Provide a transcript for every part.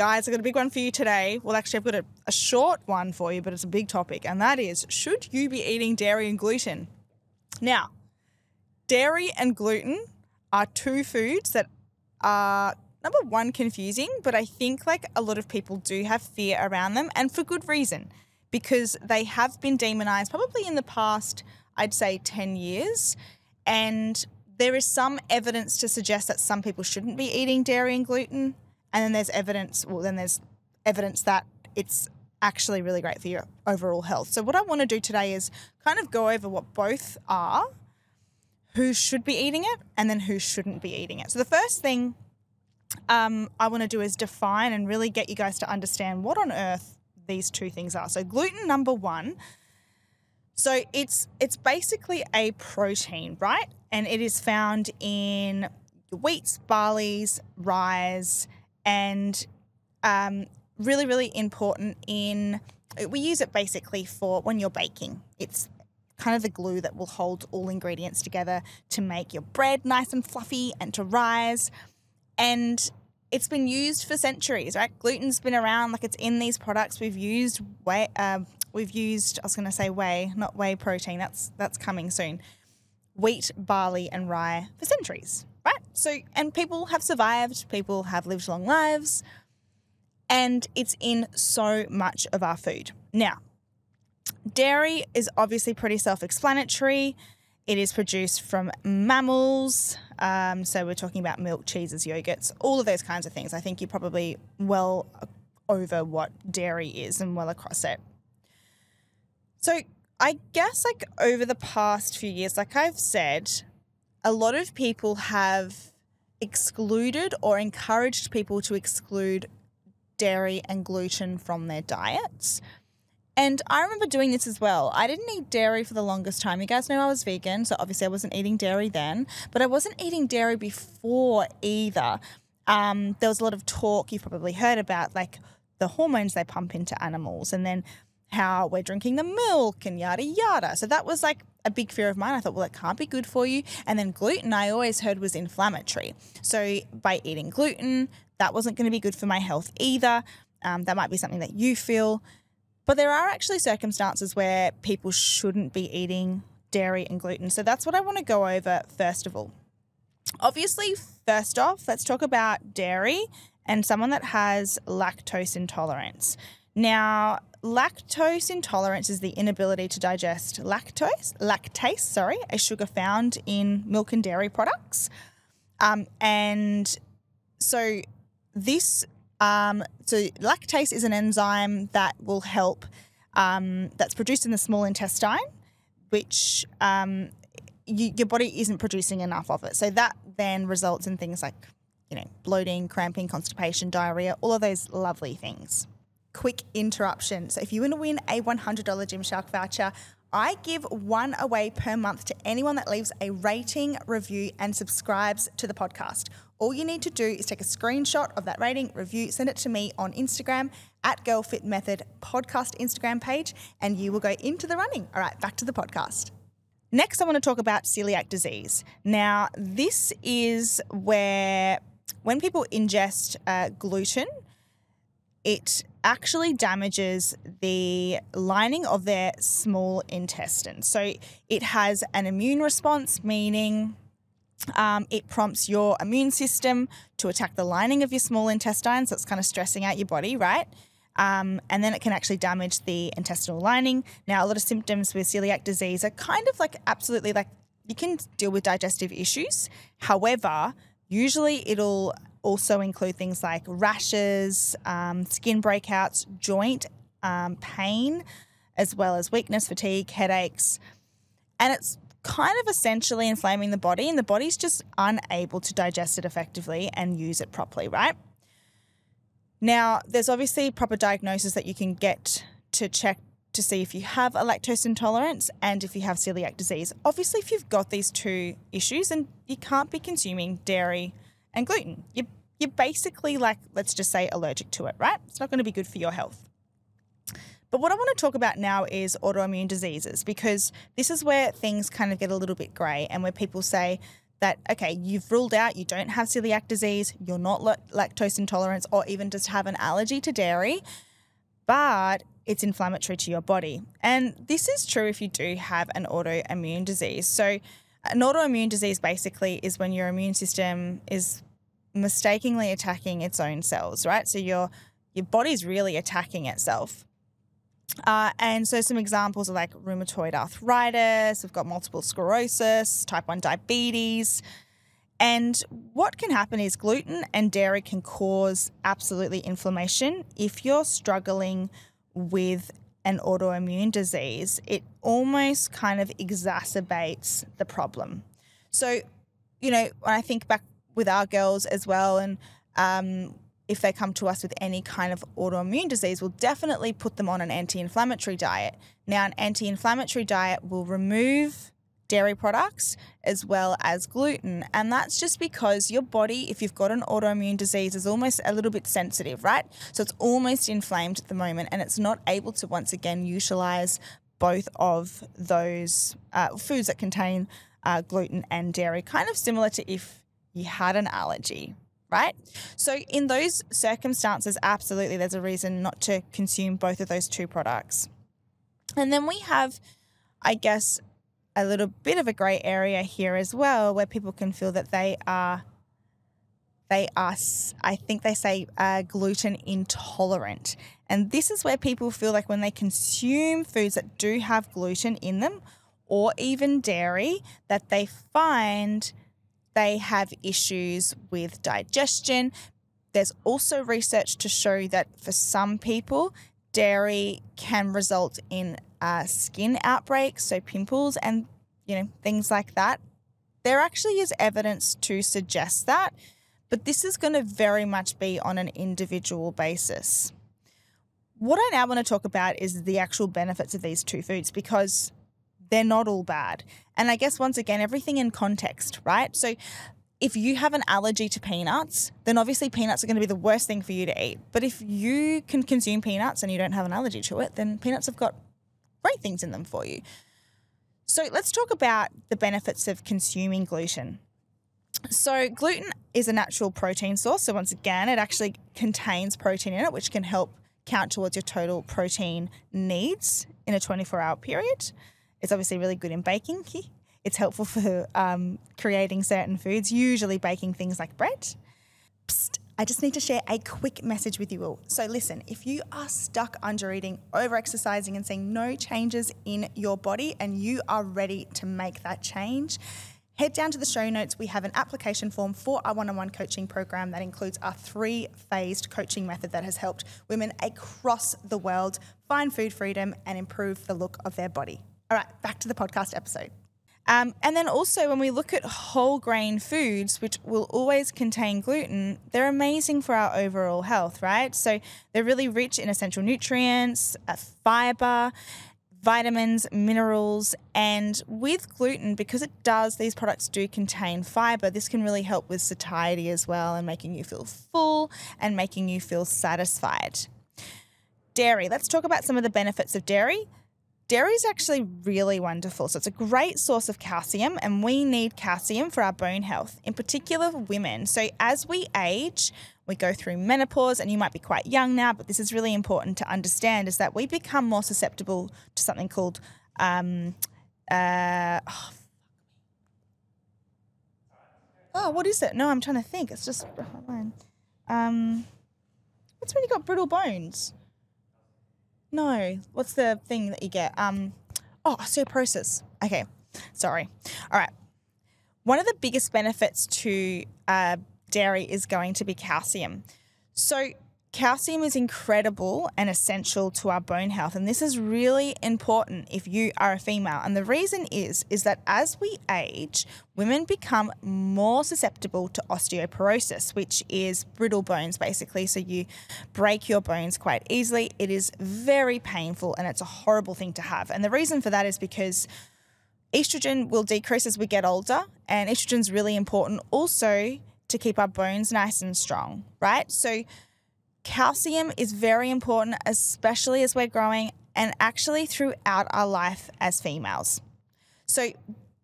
Guys, I've got a big one for you today. Well, actually, I've got a, a short one for you, but it's a big topic, and that is should you be eating dairy and gluten? Now, dairy and gluten are two foods that are number one confusing, but I think like a lot of people do have fear around them, and for good reason, because they have been demonized probably in the past, I'd say 10 years. And there is some evidence to suggest that some people shouldn't be eating dairy and gluten. And then there's evidence, well, then there's evidence that it's actually really great for your overall health. So, what I want to do today is kind of go over what both are, who should be eating it, and then who shouldn't be eating it. So, the first thing um, I want to do is define and really get you guys to understand what on earth these two things are. So, gluten number one. So it's it's basically a protein, right? And it is found in wheats, barleys, rye, and um, really, really important in. We use it basically for when you're baking. It's kind of the glue that will hold all ingredients together to make your bread nice and fluffy and to rise. And it's been used for centuries, right? Gluten's been around, like it's in these products. We've used whey, uh, we've used. I was going to say whey, not whey protein. That's that's coming soon. Wheat, barley, and rye for centuries? So, and people have survived. People have lived long lives, and it's in so much of our food now. Dairy is obviously pretty self-explanatory. It is produced from mammals. Um, so we're talking about milk, cheeses, yogurts, all of those kinds of things. I think you're probably well over what dairy is and well across it. So I guess like over the past few years, like I've said, a lot of people have excluded or encouraged people to exclude dairy and gluten from their diets. And I remember doing this as well. I didn't eat dairy for the longest time. You guys know I was vegan, so obviously I wasn't eating dairy then, but I wasn't eating dairy before either. Um, there was a lot of talk you've probably heard about, like the hormones they pump into animals, and then how we're drinking the milk and yada yada. So that was like a big fear of mine. I thought, well, it can't be good for you. And then gluten, I always heard was inflammatory. So by eating gluten, that wasn't going to be good for my health either. Um, that might be something that you feel. But there are actually circumstances where people shouldn't be eating dairy and gluten. So that's what I want to go over first of all. Obviously, first off, let's talk about dairy and someone that has lactose intolerance. Now, lactose intolerance is the inability to digest lactose, lactase, sorry, a sugar found in milk and dairy products. Um, and so this, um, so lactase is an enzyme that will help, um, that's produced in the small intestine, which um, you, your body isn't producing enough of it. So that then results in things like, you know, bloating, cramping, constipation, diarrhea, all of those lovely things quick interruption. So if you want to win a $100 Gymshark voucher, I give one away per month to anyone that leaves a rating, review, and subscribes to the podcast. All you need to do is take a screenshot of that rating, review, send it to me on Instagram at Girlfit Method podcast Instagram page, and you will go into the running. All right, back to the podcast. Next, I want to talk about celiac disease. Now, this is where when people ingest uh, gluten, it actually damages the lining of their small intestine. So it has an immune response, meaning um, it prompts your immune system to attack the lining of your small intestine. So it's kind of stressing out your body, right? Um, and then it can actually damage the intestinal lining. Now, a lot of symptoms with celiac disease are kind of like absolutely like you can deal with digestive issues. However, usually it'll also include things like rashes, um, skin breakouts, joint um, pain, as well as weakness, fatigue, headaches. And it's kind of essentially inflaming the body, and the body's just unable to digest it effectively and use it properly, right? Now, there's obviously proper diagnosis that you can get to check to see if you have a lactose intolerance and if you have celiac disease. Obviously, if you've got these two issues, and you can't be consuming dairy and gluten. You you're basically like, let's just say, allergic to it, right? It's not going to be good for your health. But what I want to talk about now is autoimmune diseases because this is where things kind of get a little bit grey and where people say that, okay, you've ruled out you don't have celiac disease, you're not lactose intolerant, or even just have an allergy to dairy, but it's inflammatory to your body. And this is true if you do have an autoimmune disease. So, an autoimmune disease basically is when your immune system is mistakenly attacking its own cells, right? So your your body's really attacking itself. Uh, and so some examples are like rheumatoid arthritis, we've got multiple sclerosis, type 1 diabetes. And what can happen is gluten and dairy can cause absolutely inflammation. If you're struggling with an autoimmune disease, it almost kind of exacerbates the problem. So, you know, when I think back with our girls as well. And um, if they come to us with any kind of autoimmune disease, we'll definitely put them on an anti inflammatory diet. Now, an anti inflammatory diet will remove dairy products as well as gluten. And that's just because your body, if you've got an autoimmune disease, is almost a little bit sensitive, right? So it's almost inflamed at the moment and it's not able to once again utilize both of those uh, foods that contain uh, gluten and dairy, kind of similar to if you had an allergy, right? So, in those circumstances, absolutely, there's a reason not to consume both of those two products. And then we have, I guess, a little bit of a grey area here as well, where people can feel that they are, they are, I think they say, uh, gluten intolerant. And this is where people feel like when they consume foods that do have gluten in them, or even dairy, that they find they have issues with digestion. There's also research to show that for some people, dairy can result in uh, skin outbreaks, so pimples and you know things like that. There actually is evidence to suggest that, but this is going to very much be on an individual basis. What I now want to talk about is the actual benefits of these two foods because they're not all bad. And I guess once again, everything in context, right? So if you have an allergy to peanuts, then obviously peanuts are going to be the worst thing for you to eat. But if you can consume peanuts and you don't have an allergy to it, then peanuts have got great things in them for you. So let's talk about the benefits of consuming gluten. So, gluten is a natural protein source. So, once again, it actually contains protein in it, which can help count towards your total protein needs in a 24 hour period. It's obviously really good in baking. It's helpful for um, creating certain foods, usually baking things like bread. Psst, I just need to share a quick message with you all. So, listen, if you are stuck under eating, over exercising, and seeing no changes in your body, and you are ready to make that change, head down to the show notes. We have an application form for our one on one coaching program that includes our three phased coaching method that has helped women across the world find food freedom and improve the look of their body. All right, back to the podcast episode. Um, and then also, when we look at whole grain foods, which will always contain gluten, they're amazing for our overall health, right? So they're really rich in essential nutrients, uh, fiber, vitamins, minerals, and with gluten, because it does, these products do contain fiber, this can really help with satiety as well and making you feel full and making you feel satisfied. Dairy, let's talk about some of the benefits of dairy. Dairy is actually really wonderful. So it's a great source of calcium, and we need calcium for our bone health, in particular women. So as we age, we go through menopause, and you might be quite young now, but this is really important to understand is that we become more susceptible to something called. Um, uh, oh, oh, what is it? No, I'm trying to think. It's just um, what's when you've got brittle bones? No. What's the thing that you get? Um, oh, osteoporosis. Okay. Sorry. All right. One of the biggest benefits to uh, dairy is going to be calcium. So, calcium is incredible and essential to our bone health and this is really important if you are a female. And the reason is is that as we age women become more susceptible to osteoporosis which is brittle bones basically. So you break your bones quite easily. It is very painful and it's a horrible thing to have. And the reason for that is because estrogen will decrease as we get older and estrogen is really important also to keep our bones nice and strong right? So Calcium is very important, especially as we're growing and actually throughout our life as females. So,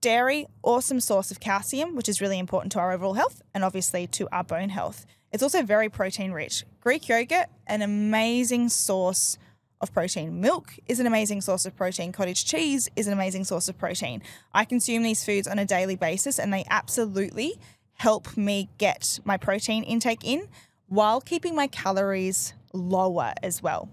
dairy, awesome source of calcium, which is really important to our overall health and obviously to our bone health. It's also very protein rich. Greek yogurt, an amazing source of protein. Milk is an amazing source of protein. Cottage cheese is an amazing source of protein. I consume these foods on a daily basis and they absolutely help me get my protein intake in while keeping my calories lower as well.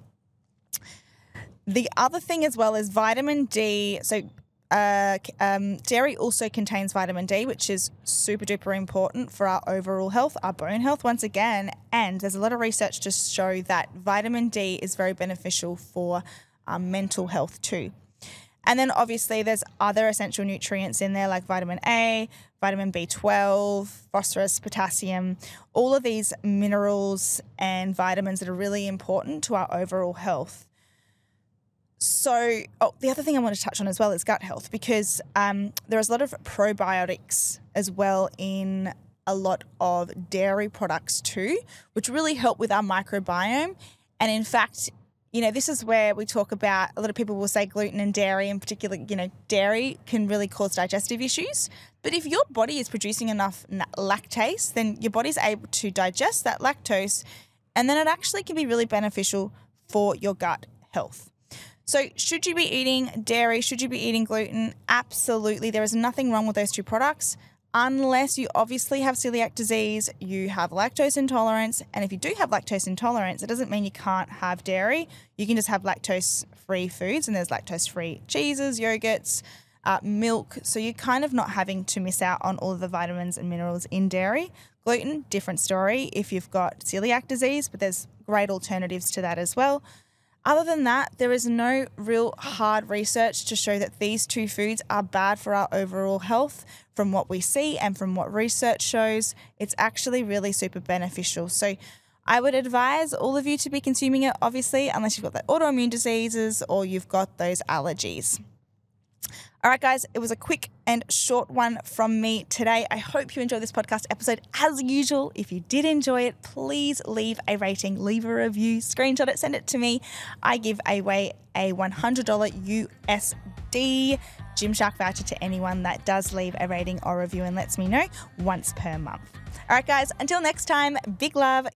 The other thing as well is vitamin D. So, uh, um, dairy also contains vitamin D, which is super duper important for our overall health, our bone health, once again. And there's a lot of research to show that vitamin D is very beneficial for our mental health too. And then obviously there's other essential nutrients in there like vitamin A, vitamin B12, phosphorus, potassium, all of these minerals and vitamins that are really important to our overall health. So, oh, the other thing I want to touch on as well is gut health because um, there's a lot of probiotics as well in a lot of dairy products too, which really help with our microbiome. And in fact, you know, this is where we talk about a lot of people will say gluten and dairy, in particular, you know, dairy can really cause digestive issues. But if your body is producing enough lactase, then your body's able to digest that lactose, and then it actually can be really beneficial for your gut health. So, should you be eating dairy? Should you be eating gluten? Absolutely. There is nothing wrong with those two products unless you obviously have celiac disease, you have lactose intolerance, and if you do have lactose intolerance, it doesn't mean you can't have dairy. You can just have lactose free foods, and there's lactose free cheeses, yogurts, uh, milk. So you're kind of not having to miss out on all of the vitamins and minerals in dairy. Gluten, different story if you've got celiac disease, but there's great alternatives to that as well. Other than that, there is no real hard research to show that these two foods are bad for our overall health. From what we see and from what research shows, it's actually really super beneficial. So, I would advise all of you to be consuming it, obviously, unless you've got the autoimmune diseases or you've got those allergies. All right, guys, it was a quick and short one from me today. I hope you enjoyed this podcast episode as usual. If you did enjoy it, please leave a rating, leave a review, screenshot it, send it to me. I give away a $100 USD Gymshark voucher to anyone that does leave a rating or review and lets me know once per month. All right, guys, until next time, big love.